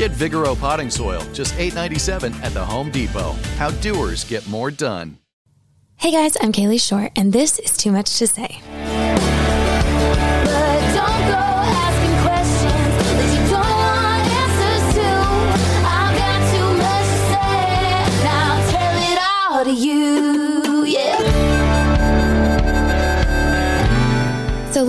Get Vigoro potting soil, just $8.97 at the Home Depot. How doers get more done. Hey guys, I'm Kalie Shorr, and this is Too Much to Say.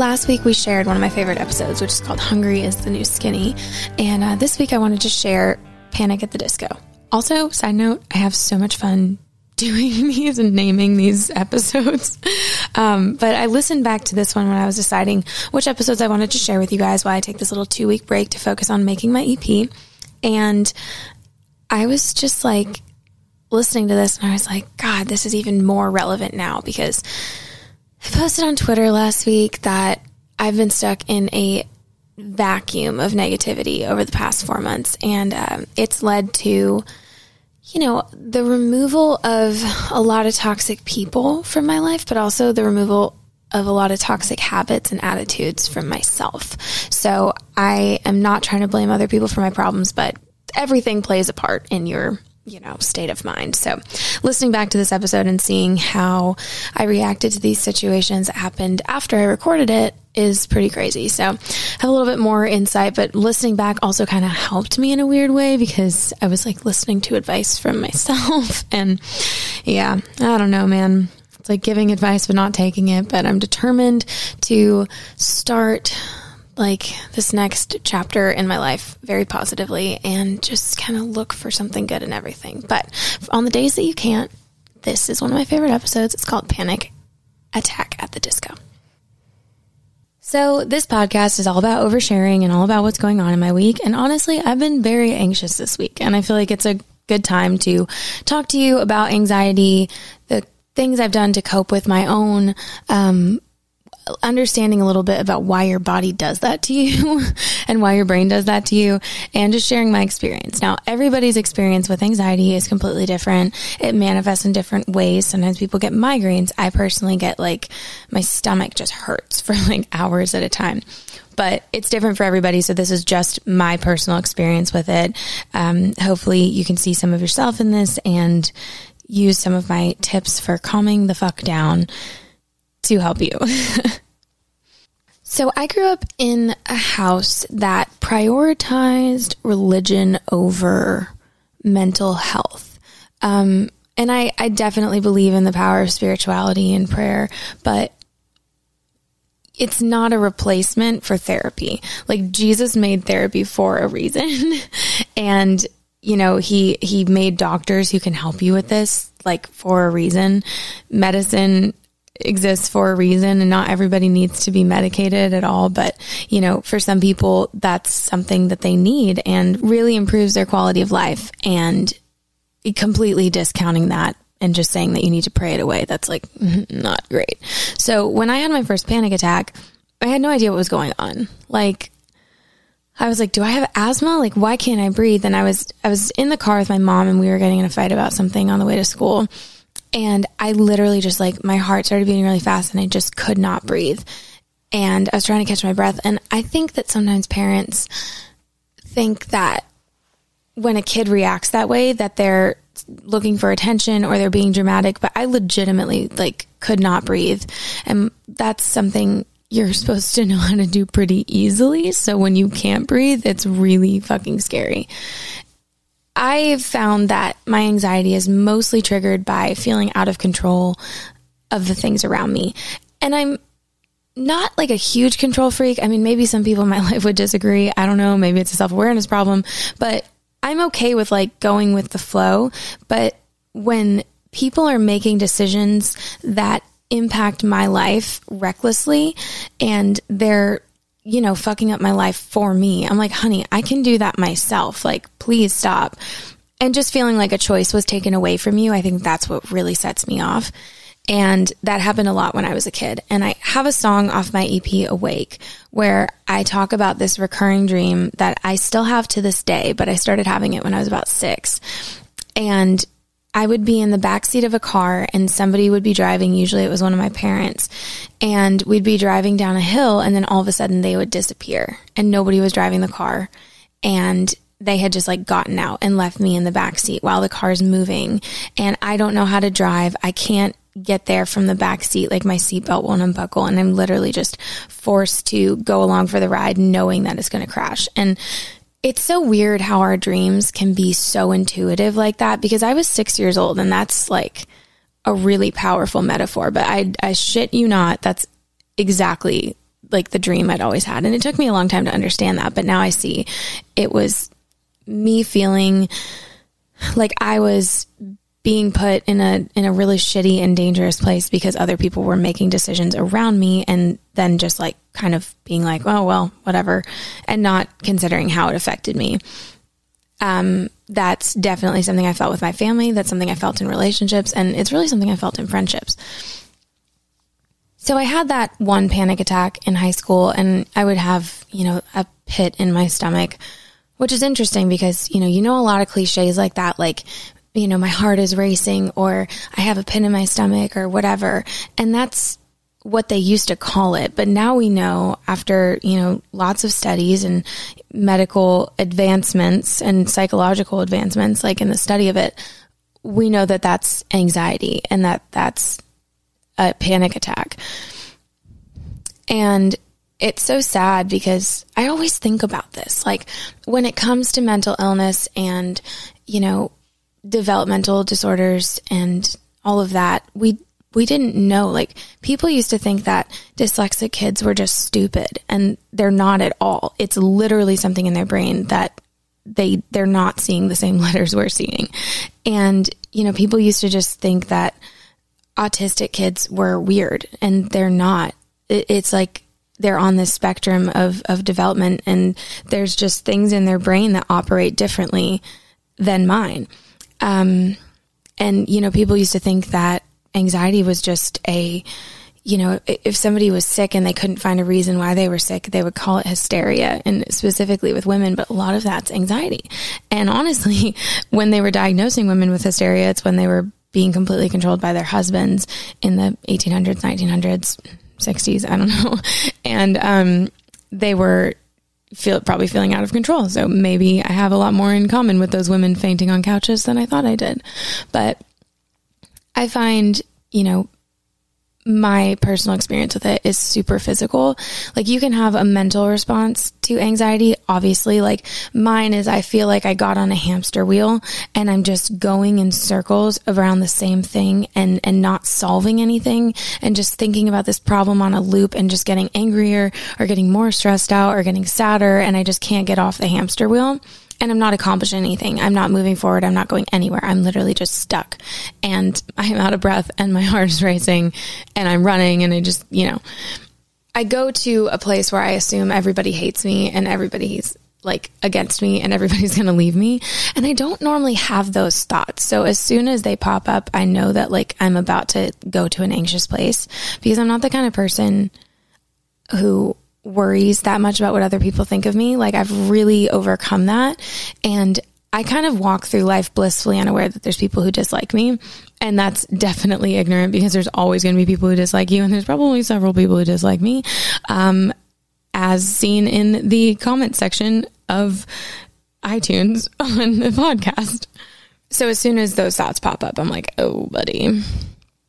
Last week we shared one of my favorite episodes, which is called Hungry is the New Skinny. And uh, this week I wanted to share Panic at the Disco. Also, side note, I have so much fun doing these and naming these episodes. Um, but I listened back to this one when I was deciding which episodes I wanted to share with you guys while I take this little two week break to focus on making my EP. And I was just like listening to this and I was like, God, this is even more relevant now because I posted on Twitter last week that I've been stuck in a vacuum of negativity over the past four months, and um, it's led to, you know, the removal of a lot of toxic people from my life, but also the removal of a lot of toxic habits and attitudes from myself. So I am not trying to blame other people for my problems, but everything plays a part in your you know, state of mind. So, listening back to this episode and seeing how I reacted to these situations that happened after I recorded it is pretty crazy. So, I have a little bit more insight, but listening back also kind of helped me in a weird way because I was like listening to advice from myself. And yeah, I don't know, man. It's like giving advice but not taking it. But I'm determined to start like this next chapter in my life very positively and just kind of look for something good in everything. But on the days that you can't, this is one of my favorite episodes. It's called Panic Attack at the Disco. So, this podcast is all about oversharing and all about what's going on in my week. And honestly, I've been very anxious this week, and I feel like it's a good time to talk to you about anxiety, the things I've done to cope with my own um, understanding a little bit about why your body does that to you and why your brain does that to you and just sharing my experience. Now, everybody's experience with anxiety is completely different. It manifests in different ways. Sometimes people get migraines. I personally get like my stomach just hurts for like hours at a time. But it's different for everybody. So this is just my personal experience with it. Um, hopefully you can see some of yourself in this and use some of my tips for calming the fuck down to help you. so I grew up in a house that prioritized religion over mental health. Um, and I, I definitely believe in the power of spirituality and prayer, but it's not a replacement for therapy. Like Jesus made therapy for a reason. and, you know, he, he made doctors who can help you with this, like for a reason. Medicine exists for a reason and not everybody needs to be medicated at all. But, you know, for some people, that's something that they need and really improves their quality of life. And completely discounting that and just saying that you need to pray it away, that's like not great. So when I had my first panic attack, I had no idea what was going on. Like, I was like, do I have asthma? Like, why can't I breathe? And I was, I was in the car with my mom and we were getting in a fight about something on the way to school. And I literally just like, my heart started beating really fast and I just could not breathe. And I was trying to catch my breath. And I think that sometimes parents think that when a kid reacts that way, that they're looking for attention or they're being dramatic, but I legitimately like could not breathe. And that's something you're supposed to know how to do pretty easily. So when you can't breathe, it's really fucking scary. I've found that my anxiety is mostly triggered by feeling out of control of the things around me. And I'm not like a huge control freak. I mean, maybe some people in my life would disagree. I don't know. Maybe it's a self awareness problem, but I'm okay with like going with the flow. But when people are making decisions that impact my life recklessly and they're you know, fucking up my life for me. I'm like, honey, I can do that myself. Like, please stop. And just feeling like a choice was taken away from you, I think that's what really sets me off. And that happened a lot when I was a kid. And I have a song off my EP, Awake, where I talk about this recurring dream that I still have to this day, but I started having it when I was about six. And I would be in the back seat of a car and somebody would be driving. Usually it was one of my parents and we'd be driving down a hill and then all of a sudden they would disappear and nobody was driving the car. And they had just like gotten out and left me in the back seat while the car's moving. And I don't know how to drive. I can't get there from the back seat. Like my seatbelt won't unbuckle and I'm literally just forced to go along for the ride knowing that it's going to crash. And it's so weird how our dreams can be so intuitive like that because I was six years old and that's like a really powerful metaphor. But I, I shit you not, that's exactly like the dream I'd always had. And it took me a long time to understand that. But now I see it was me feeling like I was being put in a in a really shitty and dangerous place because other people were making decisions around me and then just like kind of being like, oh well, whatever, and not considering how it affected me. Um, that's definitely something I felt with my family. That's something I felt in relationships, and it's really something I felt in friendships. So I had that one panic attack in high school, and I would have, you know, a pit in my stomach, which is interesting because, you know, you know, a lot of cliches like that, like you know, my heart is racing or I have a pin in my stomach or whatever. And that's what they used to call it. But now we know after, you know, lots of studies and medical advancements and psychological advancements, like in the study of it, we know that that's anxiety and that that's a panic attack. And it's so sad because I always think about this. Like when it comes to mental illness and, you know, developmental disorders and all of that, we we didn't know. Like people used to think that dyslexic kids were just stupid and they're not at all. It's literally something in their brain that they they're not seeing the same letters we're seeing. And you know, people used to just think that autistic kids were weird and they're not. It's like they're on this spectrum of of development and there's just things in their brain that operate differently than mine. Um, and, you know, people used to think that anxiety was just a, you know, if somebody was sick and they couldn't find a reason why they were sick, they would call it hysteria and specifically with women, but a lot of that's anxiety. And honestly, when they were diagnosing women with hysteria, it's when they were being completely controlled by their husbands in the 1800s, 1900s, 60s, I don't know. And, um, they were feel probably feeling out of control. So maybe I have a lot more in common with those women fainting on couches than I thought I did. But I find, you know, my personal experience with it is super physical. Like you can have a mental response to anxiety. Obviously, like mine is I feel like I got on a hamster wheel and I'm just going in circles around the same thing and, and not solving anything and just thinking about this problem on a loop and just getting angrier or getting more stressed out or getting sadder. And I just can't get off the hamster wheel and I'm not accomplishing anything. I'm not moving forward. I'm not going anywhere. I'm literally just stuck and I'm out of breath and my heart is racing and I'm running and I just, you know, I go to a place where I assume everybody hates me and everybody's like against me and everybody's going to leave me. And I don't normally have those thoughts. So as soon as they pop up, I know that like I'm about to go to an anxious place because I'm not the kind of person who worries that much about what other people think of me. Like I've really overcome that. And I kind of walk through life blissfully unaware that there's people who dislike me. And that's definitely ignorant because there's always going to be people who dislike you. And there's probably several people who dislike me. Um, as seen in the comment section of iTunes on the podcast. So as soon as those thoughts pop up, I'm like, oh, buddy.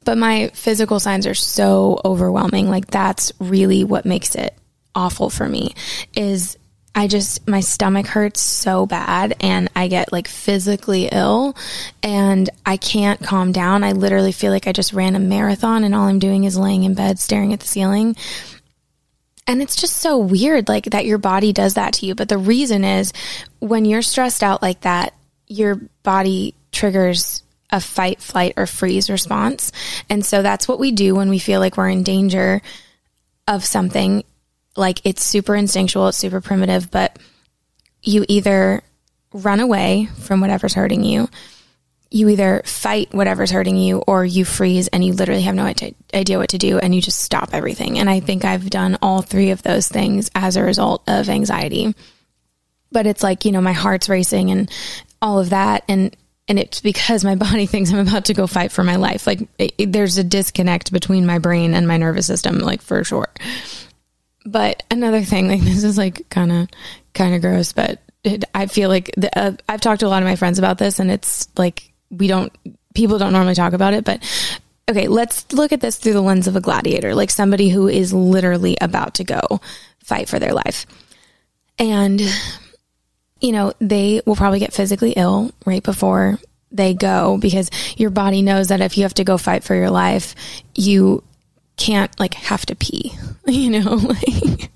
But my physical signs are so overwhelming. Like that's really what makes it awful for me is I just my stomach hurts so bad and I get like physically ill and I can't calm down. I literally feel like I just ran a marathon and all I'm doing is laying in bed staring at the ceiling. And it's just so weird like that your body does that to you. But the reason is when you're stressed out like that, your body triggers a fight, flight, or freeze response. And so that's what we do when we feel like we're in danger of something. Like it's super instinctual, it's super primitive, but you either run away from whatever's hurting you, you either fight whatever's hurting you, or you freeze and you literally have no idea what to do and you just stop everything. And I think I've done all three of those things as a result of anxiety. But it's like, you know, my heart's racing and all of that. And and it's because my body thinks I'm about to go fight for my life. Like it, it- there's a disconnect between my brain and my nervous system, like for sure. But another thing, like this is like kind of kind of gross, but it, I feel like the, uh, I've talked to a lot of my friends about this, and it's like we don't people don't normally talk about it, but. Okay, let's look at this through the lens of a gladiator, like somebody who is literally about to go fight for their life. And you know, they will probably get physically ill right before they go because your body knows that if you have to go fight for your life, you can't like have to pee, you know, like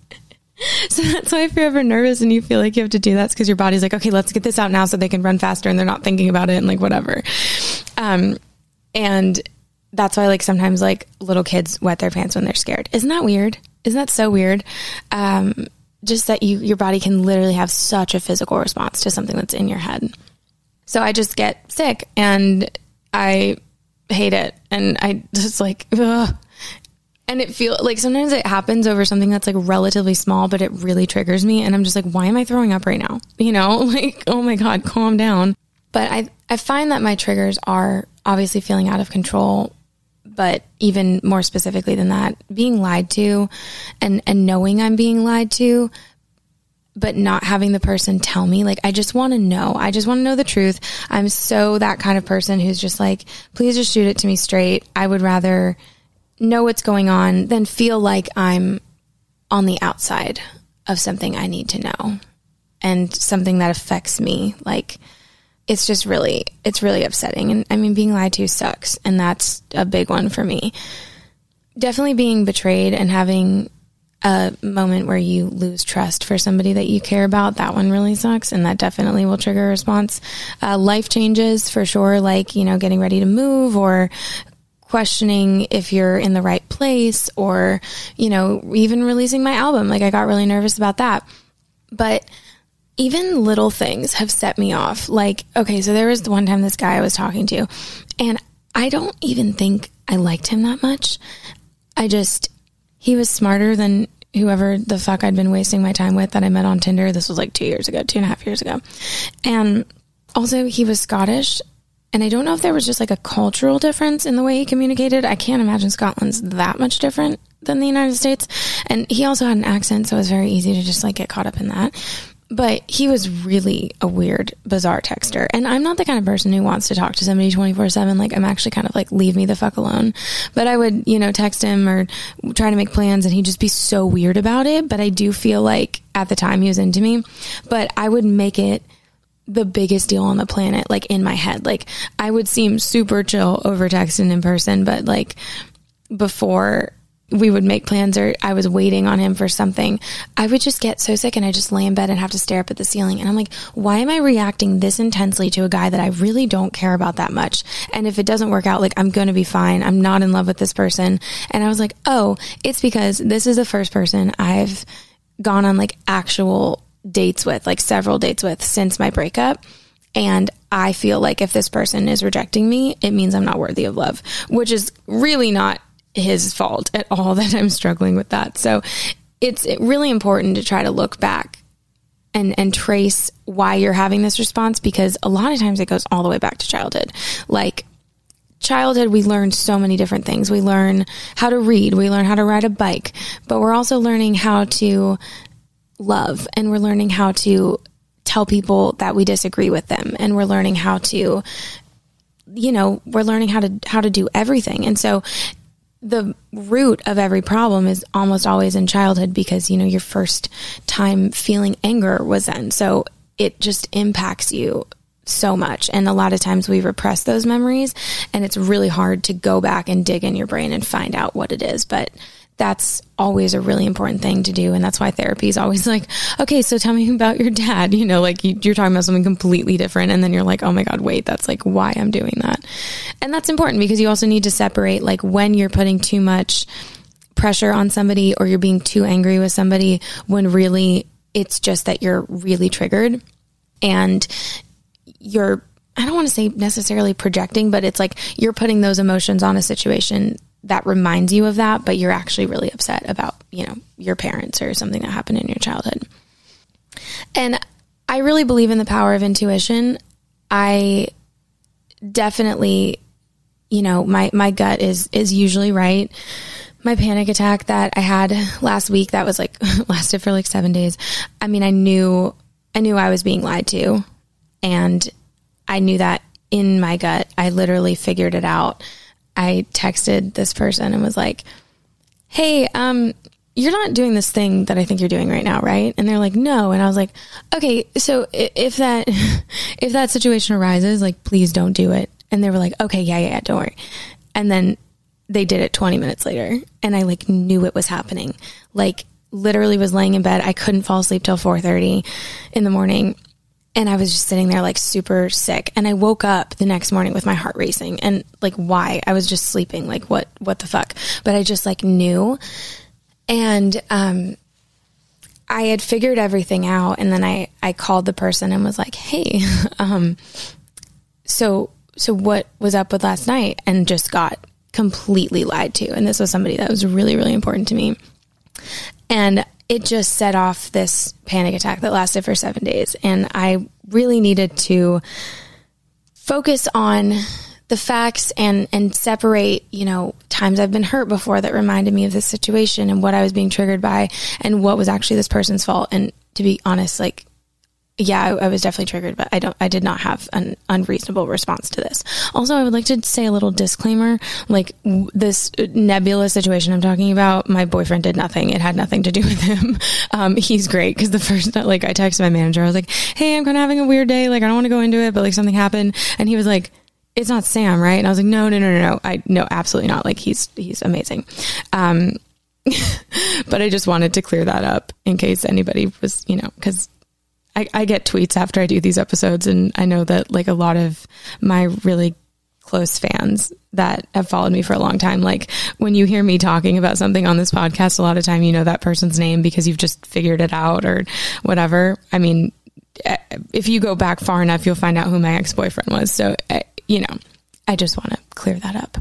so that's why if you're ever nervous and you feel like you have to do that, because your body's like, okay, let's get this out now so they can run faster and they're not thinking about it and like whatever. Um, and that's why like sometimes like little kids wet their pants when they're scared. Isn't that weird? Isn't that so weird? Um, just that you your body can literally have such a physical response to something that's in your head. So I just get sick and I hate it and I just like ugh. And it feels like sometimes it happens over something that's like relatively small but it really triggers me and I'm just like why am I throwing up right now? You know, like oh my god, calm down. But I I find that my triggers are obviously feeling out of control but even more specifically than that, being lied to and and knowing I'm being lied to but not having the person tell me like I just want to know. I just want to know the truth. I'm so that kind of person who's just like please just shoot it to me straight. I would rather know what's going on than feel like I'm on the outside of something I need to know and something that affects me. Like it's just really it's really upsetting. And i mean being lied to sucks and that's a big one for me. Definitely being betrayed and having a moment where you lose trust for somebody that you care about that one really sucks and that definitely will trigger a response. Uh, life changes for sure like you know getting ready to move or questioning if you're in the right place or you know even releasing my album like i got really nervous about that but even little things have set me off. Like, okay, so there was the one time this guy I was talking to, and I don't even think I liked him that much. I just, he was smarter than whoever the fuck I'd been wasting my time with that I met on Tinder. This was like two years ago, two and a half years ago. And also, he was Scottish. And I don't know if there was just like a cultural difference in the way he communicated. I can't imagine Scotland's that much different than the United States. And he also had an accent, so it was very easy to just like get caught up in that but he was really a weird, bizarre texter. And I'm not the kind of person who wants to talk to somebody 24 7. Like, I'm actually kind of like, leave me the fuck alone. But I would, you know, text him or try to make plans and he'd just be so weird about it. But I do feel like at the time he was into me, but I would make it the biggest deal on the planet, like in my head. Like, I would seem super chill over texting in person, but like, before we would make plans or I was waiting on him for something, I would just get so sick and I just lay in bed and have to stare up at the ceiling. And I'm like, why am I reacting this intensely to a guy that I really don't care about that much? And if it doesn't work out, like I'm going to be fine. I'm not in love with this person. And I was like, oh, it's because this is the first person I've gone on like actual dates with, like several dates with since my breakup. And I feel like if this person is rejecting me, it means I'm not worthy of love, which is really not his fault at all that I'm struggling with that. So it's really important to try to look back and and trace why you're having this response because a lot of times it goes all the way back to childhood. Like childhood we learn so many different things. We learn how to read, we learn how to ride a bike, but we're also learning how to love and we're learning how to tell people that we disagree with them and we're learning how to you know, we're learning how to how to do everything. And so the root of every problem is almost always in childhood because you know your first time feeling anger was then so it just impacts you so much. And a lot of times we repress those memories and it's really hard to go back and dig in your brain and find out what it is. But that's always a really important thing to do and that's why therapy is always like okay so tell me about your dad you know like you, you're talking about something completely different and then you're like oh my god wait that's like why i'm doing that. And that's important because you also need to separate like when you're putting too much pressure on somebody or you're being too angry with somebody when really it's just that you're really triggered and you're I don't want to say necessarily projecting, but it's like you're putting those emotions on a situation that reminds you of that, but you're actually really upset about, you know, your parents or something that happened in your childhood. And I really believe in the power of intuition. I definitely, you know, my my gut is is usually right. My panic attack that I had last week that was like lasted for like 7 days. I mean, I knew I knew I was being lied to and I knew that in my gut. I literally figured it out. I texted this person and was like, "Hey, um you're not doing this thing that I think you're doing right now, right?" And they're like, "No." And I was like, "Okay, so if that if that situation arises, like please don't do it." And they were like, "Okay, yeah, yeah, yeah don't worry." And then they did it 20 minutes later and I like knew it was happening. Like literally was laying in bed. I couldn't fall asleep till 4:30 in the morning and I was just sitting there like super sick. And I woke up the next morning with my heart racing and like why? I was just sleeping like what what the fuck? But I just like knew. And um I had figured everything out. And then I I called the person and was like hey um so so what was up with last night? And just got completely lied to. And this was somebody that was really really important to me. And it just set off this panic attack that lasted for seven days. And I really needed to focus on the facts and, and separate, you know, times I've been hurt before that reminded me of this situation and what I was being triggered by and what was actually this person's fault. And to be honest, like, yeah, I, I was definitely triggered, but I don't, I did not have an unreasonable response to this. Also, I would like to say a little disclaimer, like w- this nebulous situation I'm talking about, my boyfriend did nothing. It had nothing to do with him. Um, he's great because the first, like I texted my manager, I was like, Hey, I'm kind of having a weird day. Like, I don't want to go into it, but like something happened. And he was like, it's not Sam, right? And I was like, no, no, no, no, no. I, no, absolutely not. Like he's, he's amazing. Um, but I just wanted to clear that up in case anybody was, you know, cause I, I get tweets after I do these episodes, and I know that like a lot of my really close fans that have followed me for a long time, like when you hear me talking about something on this podcast, a lot of time you know that person's name because you've just figured it out or whatever. I mean, eh, if you go back far enough, you'll find out who my ex boyfriend was. So, eh, you know, I just want to clear that up.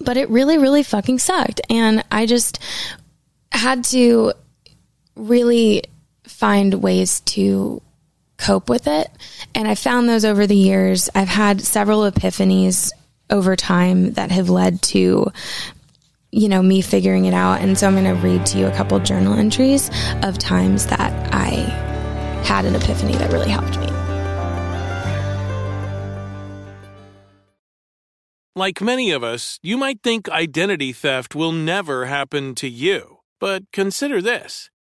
But it really, really fucking sucked. And I just had to really find ways to cope with it. And I found those over the years. I've had several epiphanies over time that have led to you know me figuring it out and so i'm going to read to you a couple journal entries of times that i had an epiphany that really helped me Like many of us, you might think identity theft will never happen to you. But consider this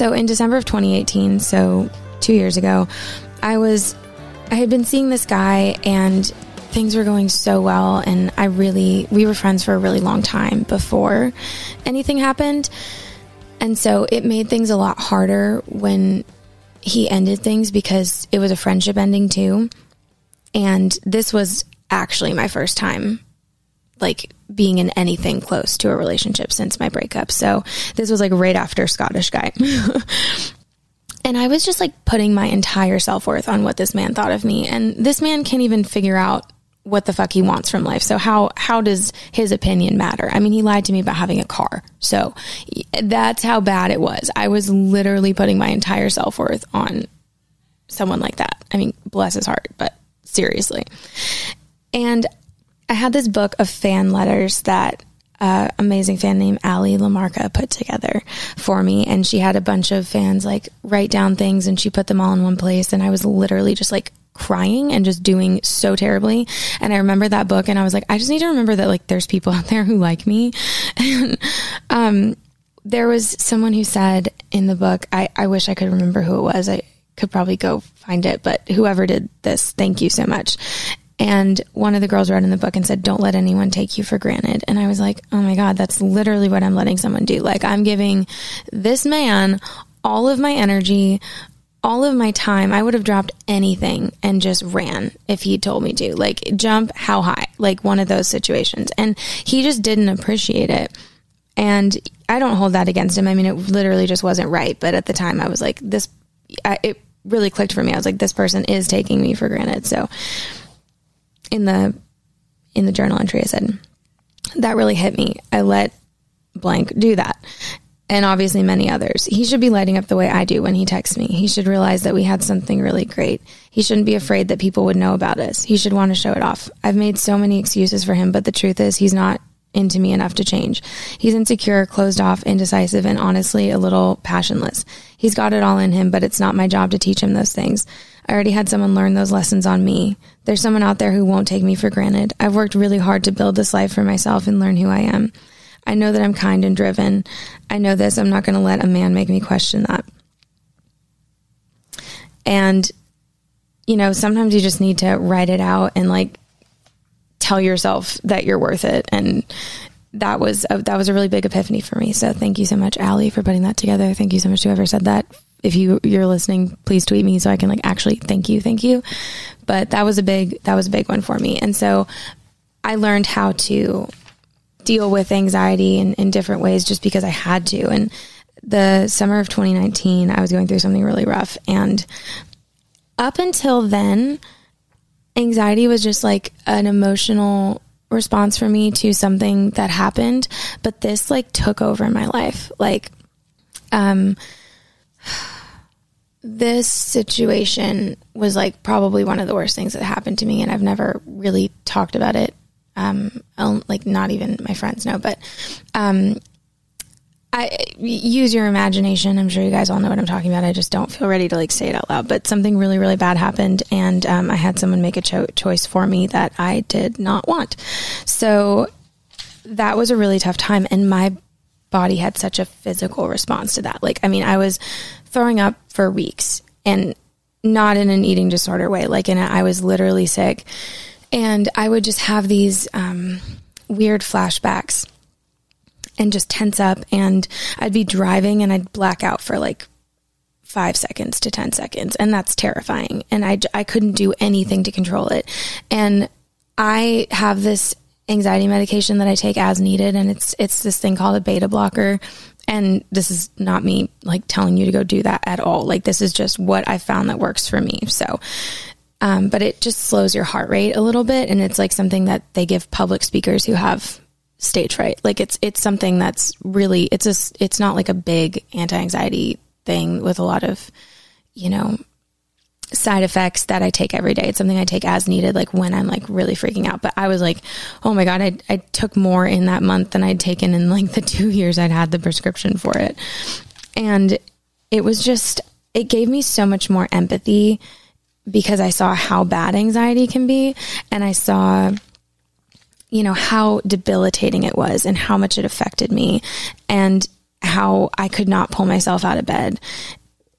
So in December of 2018, so two years ago, I was, I had been seeing this guy and things were going so well. And I really, we were friends for a really long time before anything happened. And so it made things a lot harder when he ended things because it was a friendship ending too. And this was actually my first time like being in anything close to a relationship since my breakup. So this was like right after Scottish guy. and I was just like putting my entire self worth on what this man thought of me. And this man can't even figure out what the fuck he wants from life. So how how does his opinion matter? I mean, he lied to me about having a car. So that's how bad it was. I was literally putting my entire self-worth on someone like that. I mean, bless his heart, but seriously. And I had this book of fan letters that uh, amazing fan named Ali Lamarca put together for me. And she had a bunch of fans like write down things and she put them all in one place. And I was literally just like crying and just doing so terribly. And I remember that book and I was like, I just need to remember that like there's people out there who like me. and, um, there was someone who said in the book, I, I wish I could remember who it was. I could probably go find it, but whoever did this, thank you so much. And one of the girls read in the book and said, Don't let anyone take you for granted. And I was like, Oh my God, that's literally what I'm letting someone do. Like, I'm giving this man all of my energy, all of my time. I would have dropped anything and just ran if he told me to. Like, jump how high? Like, one of those situations. And he just didn't appreciate it. And I don't hold that against him. I mean, it literally just wasn't right. But at the time, I was like, This, I, it really clicked for me. I was like, This person is taking me for granted. So, in the in the journal entry I said that really hit me. I let blank do that. And obviously many others. He should be lighting up the way I do when he texts me. He should realize that we had something really great. He shouldn't be afraid that people would know about us. He should want to show it off. I've made so many excuses for him, but the truth is he's not into me enough to change. He's insecure, closed off, indecisive, and honestly a little passionless. He's got it all in him, but it's not my job to teach him those things. I already had someone learn those lessons on me. There's someone out there who won't take me for granted. I've worked really hard to build this life for myself and learn who I am. I know that I'm kind and driven. I know this. I'm not going to let a man make me question that. And, you know, sometimes you just need to write it out and like tell yourself that you're worth it. And that was a, that was a really big epiphany for me. So thank you so much, Allie, for putting that together. Thank you so much to whoever said that. If you you're listening, please tweet me so I can like actually thank you, thank you. But that was a big that was a big one for me. And so I learned how to deal with anxiety in, in different ways just because I had to. And the summer of 2019, I was going through something really rough. And up until then, anxiety was just like an emotional response for me to something that happened. But this like took over my life. Like, um, this situation was like probably one of the worst things that happened to me. And I've never really talked about it um, like not even my friends know, but um, I use your imagination. I'm sure you guys all know what I'm talking about. I just don't feel ready to like say it out loud. But something really, really bad happened, and um, I had someone make a cho- choice for me that I did not want. So that was a really tough time, and my body had such a physical response to that. Like, I mean, I was throwing up for weeks, and not in an eating disorder way. Like, in a, I was literally sick and I would just have these um, weird flashbacks and just tense up. And I'd be driving and I'd black out for like five seconds to 10 seconds. And that's terrifying. And I, I couldn't do anything to control it. And I have this anxiety medication that I take as needed. And it's, it's this thing called a beta blocker. And this is not me like telling you to go do that at all. Like this is just what I found that works for me. So um, but it just slows your heart rate a little bit, and it's like something that they give public speakers who have stage fright. Like it's it's something that's really it's a it's not like a big anti anxiety thing with a lot of you know side effects that I take every day. It's something I take as needed, like when I'm like really freaking out. But I was like, oh my God, I, I took more in that month than I'd taken in like the two years I'd had the prescription for it. And it was just, it gave me so much more empathy because I saw how bad anxiety can be and I saw you know how debilitating it was and how much it affected me and how I could not pull myself out of bed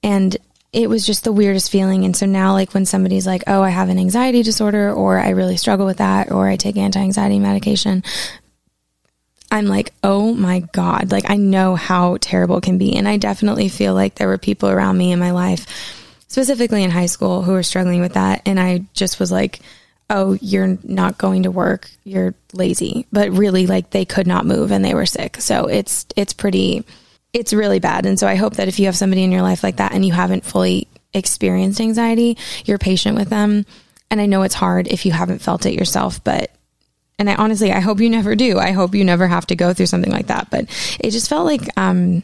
and it was just the weirdest feeling and so now like when somebody's like oh I have an anxiety disorder or I really struggle with that or I take anti-anxiety medication I'm like, oh my God. Like, I know how terrible it can be. And I definitely feel like there were people around me in my life specifically in high school who were struggling with that. And I just was like, oh, you're not going to work. You're lazy. But really, like, they could not move and they were sick. So it's, it's pretty, it's really bad. And so I hope that if you have somebody in your life like that and you haven't fully experienced anxiety, you're patient with them. And I know it's hard if you haven't felt it yourself, but and I honestly, I hope you never do. I hope you never have to go through something like that. But it just felt like, um,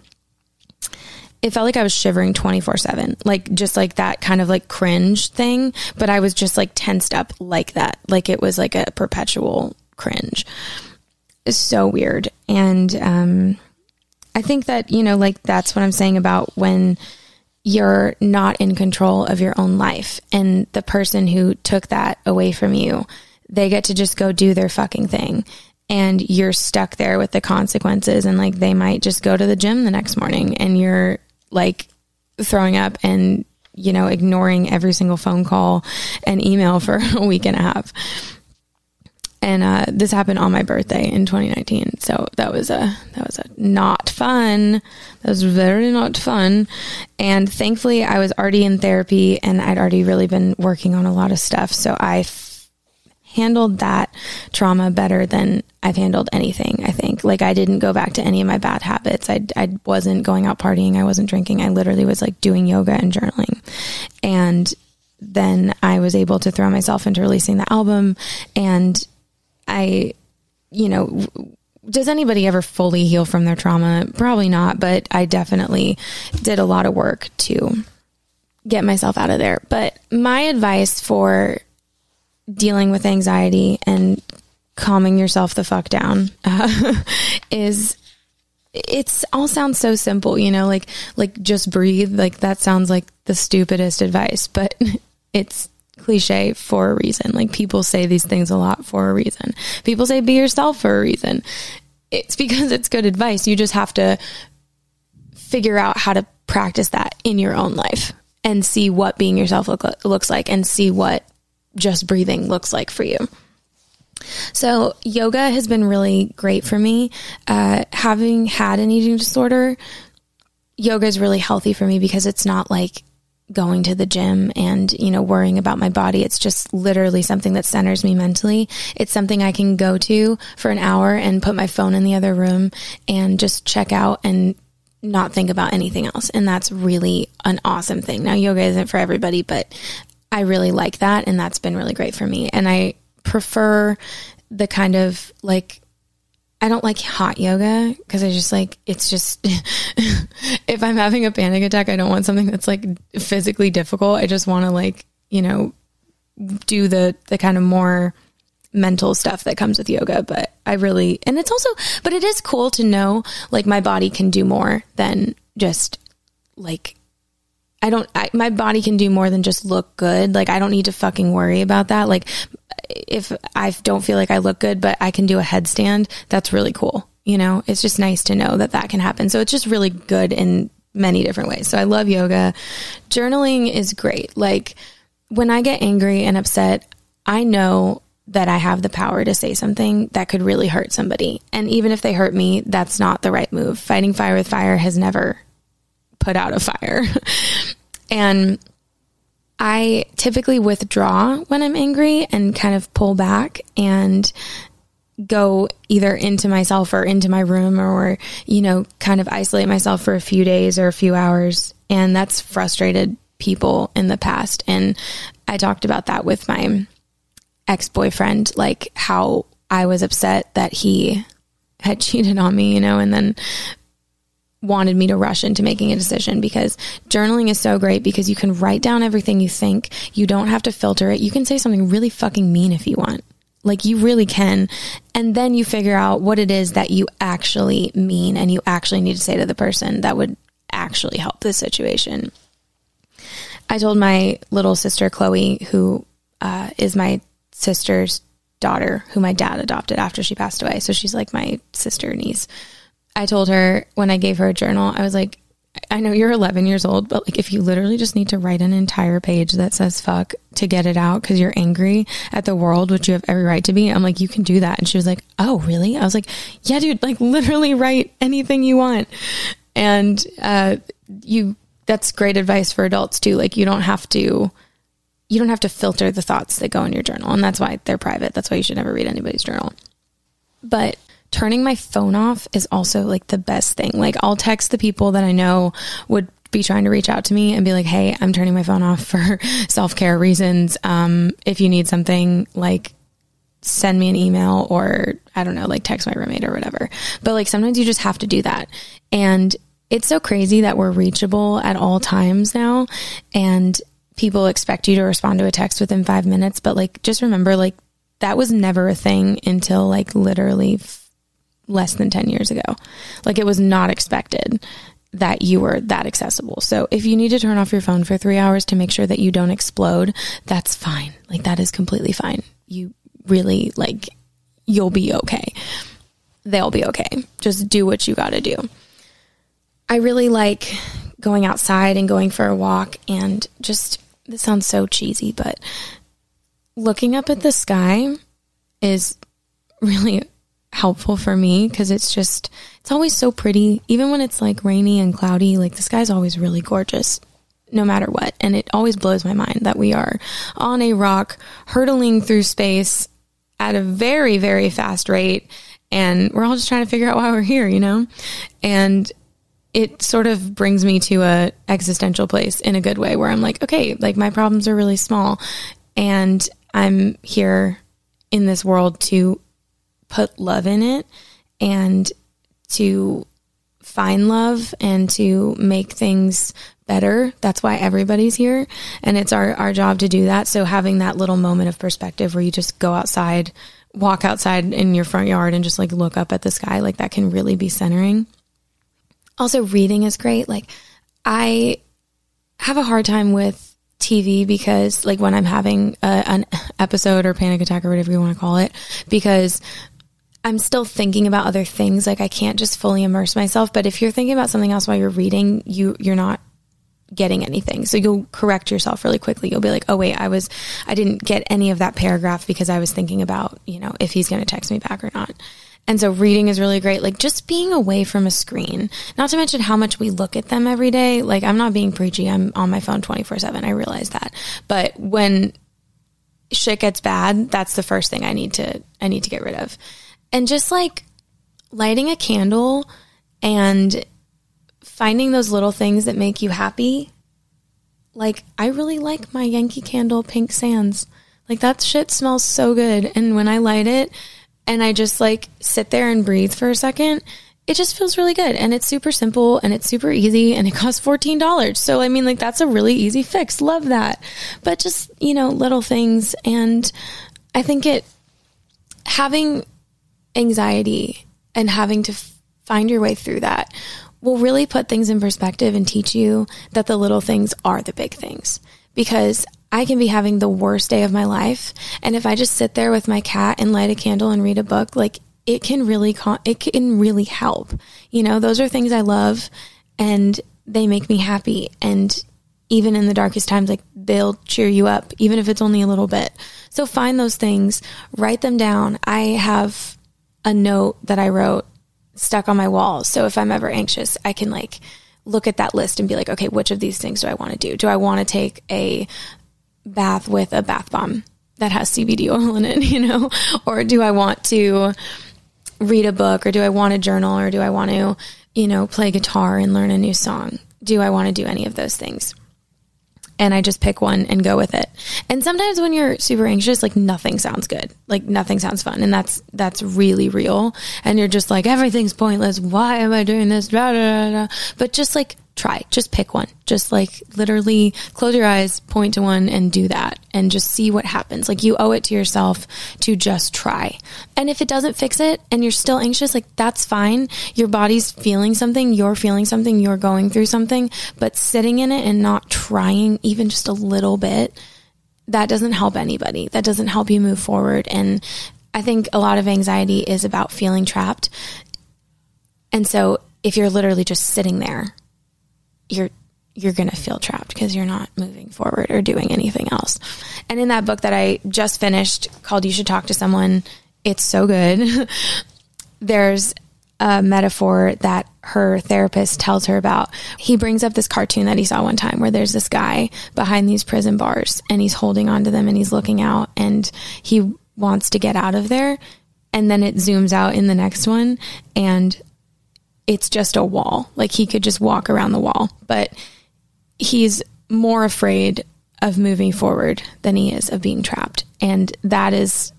it felt like I was shivering 24 7, like just like that kind of like cringe thing. But I was just like tensed up like that. Like it was like a perpetual cringe. So weird. And um, I think that, you know, like that's what I'm saying about when you're not in control of your own life and the person who took that away from you, they get to just go do their fucking thing and you're stuck there with the consequences and like they might just go to the gym the next morning and you're like throwing up and, you know, ignoring every single phone call and email for a week and a half. And uh, this happened on my birthday in 2019, so that was a that was a not fun. That was very not fun. And thankfully, I was already in therapy, and I'd already really been working on a lot of stuff. So I handled that trauma better than I've handled anything, I think. Like I didn't go back to any of my bad habits. I, I wasn't going out partying. I wasn't drinking. I literally was like doing yoga and journaling. And then I was able to throw myself into releasing the album. And I, you know, does anybody ever fully heal from their trauma? Probably not, but I definitely did a lot of work to get myself out of there. But my advice for dealing with anxiety and calming yourself the fuck down uh, is it's all sounds so simple, you know, like like just breathe. Like that sounds like the stupidest advice, but it's cliche for a reason. Like people say these things a lot for a reason. People say be yourself for a reason. It's because it's good advice. You just have to figure out how to practice that in your own life and see what being yourself look, looks like and see what just breathing looks like for you. So, yoga has been really great for me. Uh, having had an eating disorder, yoga is really healthy for me because it's not like going to the gym and, you know, worrying about my body. It's just literally something that centers me mentally. It's something I can go to for an hour and put my phone in the other room and just check out and not think about anything else. And that's really an awesome thing. Now, yoga isn't for everybody, but I really like that. And that's been really great for me. And I prefer the kind of like, I don't like hot yoga because I just like, it's just, if I'm having a panic attack, I don't want something that's like physically difficult. I just want to like, you know, do the, the kind of more, mental stuff that comes with yoga, but I really, and it's also, but it is cool to know like my body can do more than just like, I don't, I, my body can do more than just look good. Like, I don't need to fucking worry about that. Like, if I don't feel like I look good, but I can do a headstand, that's really cool. You know, it's just nice to know that that can happen. So it's just really good in many different ways. So I love yoga. Journaling is great. Like, when I get angry and upset, I know that I have the power to say something that could really hurt somebody. And even if they hurt me, that's not the right move. Fighting fire with fire has never put out a fire. and I typically withdraw when I'm angry and kind of pull back and go either into myself or into my room or, you know, kind of isolate myself for a few days or a few hours. And that's frustrated people in the past. And I talked about that with my ex boyfriend, like how I was upset that he had cheated on me, you know, and then wanted me to rush into making a decision because journaling is so great because you can write down everything you think. You don't have to filter it. You can say something really fucking mean if you want. Like you really can. And then you figure out what it is that you actually mean and you actually need to say to the person that would actually help the situation. I told my little sister, Chloe, who uh, is my sister's daughter who my dad adopted after she passed away. So she's like my sister niece. I told her when I gave her a journal, I was like, I know you're 11 years old, but like if you literally just need to write an entire page that says fuck to get it out because you're angry at the world, which you have every right to be, I'm like, you can do that. And she was like, oh, really? I was like, yeah, dude, like literally write anything you want. And uh, you, that's great advice for adults too. Like you don't have to you don't have to filter the thoughts that go in your journal. And that's why they're private. That's why you should never read anybody's journal. But turning my phone off is also like the best thing. Like I'll text the people that I know would be trying to reach out to me and be like, Hey, I'm turning my phone off for self care reasons. Um, if you need something like send me an email or I don't know, like text my roommate or whatever. But like sometimes you just have to do that. And it's so crazy that we're reachable at all times now. And people expect you to respond to a text within five minutes, but like just remember, like that was never a thing until like literally less than 10 years ago. Like it was not expected that you were that accessible. So if you need to turn off your phone for three hours to make sure that you don't explode, that's fine. Like that is completely fine. You really like, you'll be okay. They'll be okay. Just do what you got to do. I really like going outside and going for a walk and just this sounds so cheesy, but looking up at the sky is really helpful for me because it's just it's always so pretty. Even when it's like rainy and cloudy like the sky's always really gorgeous no matter what. And it always blows my mind that we are on a rock hurtling through space at a very very fast rate and we're all just trying to figure out why we're here you know? And it sort of brings me to a existential place in a good way where I'm like, okay, like my problems are really small and I'm here in this world to put love in it and to find love and to make things better. That's why everybody's here. And it's our, our job to do that. So having that little moment of perspective where you just go outside walk outside in your front yard and just like look up at the sky. Like that can really be centering. Also, reading is great. Like, I have a hard time with TV because, like, when I'm having a, an episode or panic attack or whatever you want to call it, because I'm still thinking about other things. Like, I can't just fully immerse myself. But if you're thinking about something else while you're reading, you you're not getting anything. So you'll correct yourself really quickly. You'll be like, "Oh wait, I was I didn't get any of that paragraph because I was thinking about, you know, if he's going to text me back or not." And so reading is really great. Like just being away from a screen, not to mention how much we look at them every day. Like I'm not being preachy. I'm on my phone 24 seven. I realize that. But when shit gets bad, that's the first thing I need to, I need to get rid of. And just like lighting a candle and finding those little things that make you happy. Like I really like my Yankee candle pink sands. Like that shit smells so good. And when I light it, and I just like sit there and breathe for a second, it just feels really good. And it's super simple and it's super easy and it costs $14. So, I mean, like, that's a really easy fix. Love that. But just, you know, little things. And I think it, having anxiety and having to f- find your way through that will really put things in perspective and teach you that the little things are the big things. Because I can be having the worst day of my life. And if I just sit there with my cat and light a candle and read a book, like it can really, it can really help. You know, those are things I love and they make me happy. And even in the darkest times, like they'll cheer you up, even if it's only a little bit. So find those things, write them down. I have a note that I wrote stuck on my wall. So if I'm ever anxious, I can like look at that list and be like, okay, which of these things do I want to do? Do I want to take a bath with a bath bomb that has CBD oil in it, you know? Or do I want to read a book or do I want to journal or do I want to, you know, play guitar and learn a new song? Do I want to do any of those things? And I just pick one and go with it. And sometimes when you're super anxious, like nothing sounds good. Like nothing sounds fun. And that's that's really real. And you're just like, everything's pointless. Why am I doing this? Da, da, da. But just like try, just pick one. Just like literally close your eyes, point to one and do that and just see what happens. Like you owe it to yourself to just try. And if it doesn't fix it and you're still anxious, like that's fine. Your body's feeling something, you're feeling something, you're going through something, but sitting in it and not trying even just a little bit, that doesn't help anybody. That doesn't help you move forward. And I think a lot of anxiety is about feeling trapped. And so if you're literally just sitting there you're you're going to feel trapped because you're not moving forward or doing anything else. And in that book that I just finished called You Should Talk to Someone, it's so good. There's a metaphor that her therapist tells her about. He brings up this cartoon that he saw one time where there's this guy behind these prison bars and he's holding onto them and he's looking out and he wants to get out of there. And then it zooms out in the next one and it's just a wall. Like he could just walk around the wall, but he's more afraid of moving forward than he is of being trapped. And that is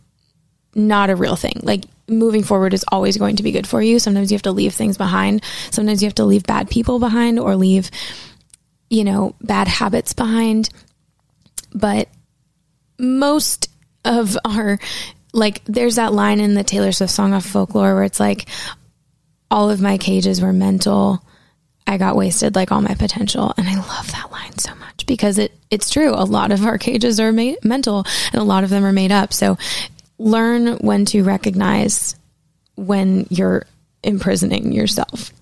not a real thing. Like moving forward is always going to be good for you. Sometimes you have to leave things behind. Sometimes you have to leave bad people behind or leave, you know, bad habits behind. But most of our, like, there's that line in the Taylor Swift song of folklore where it's like, all of my cages were mental. I got wasted like all my potential. And I love that line so much because it, it's true. A lot of our cages are made, mental and a lot of them are made up. So learn when to recognize when you're imprisoning yourself.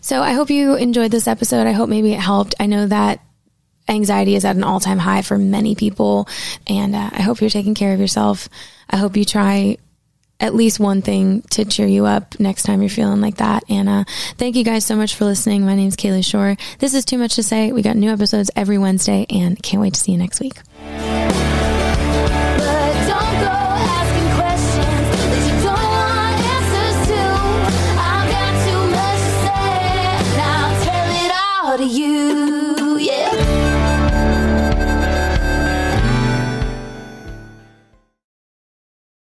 So I hope you enjoyed this episode. I hope maybe it helped. I know that anxiety is at an all time high for many people. And uh, I hope you're taking care of yourself. I hope you try at least one thing to cheer you up next time you're feeling like that. And uh, thank you guys so much for listening. My name is Kalie Shorr. This is Too Much to Say. We got new episodes every Wednesday and can't wait to see you next week.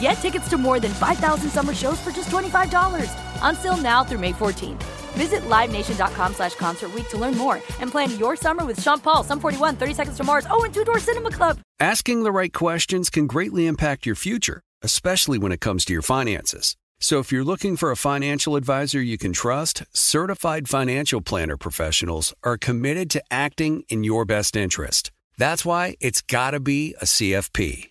Get tickets to more than 5,000 summer shows for just $25. Until now through May 14th. Visit LiveNation.com slash Concert to learn more and plan your summer with Sean Paul, Sum 41, 30 Seconds to Mars, oh, and Two Door Cinema Club. Asking the right questions can greatly impact your future, especially when it comes to your finances. So if you're looking for a financial advisor you can trust, certified financial planner professionals are committed to acting in your best interest. That's why it's got to be a CFP.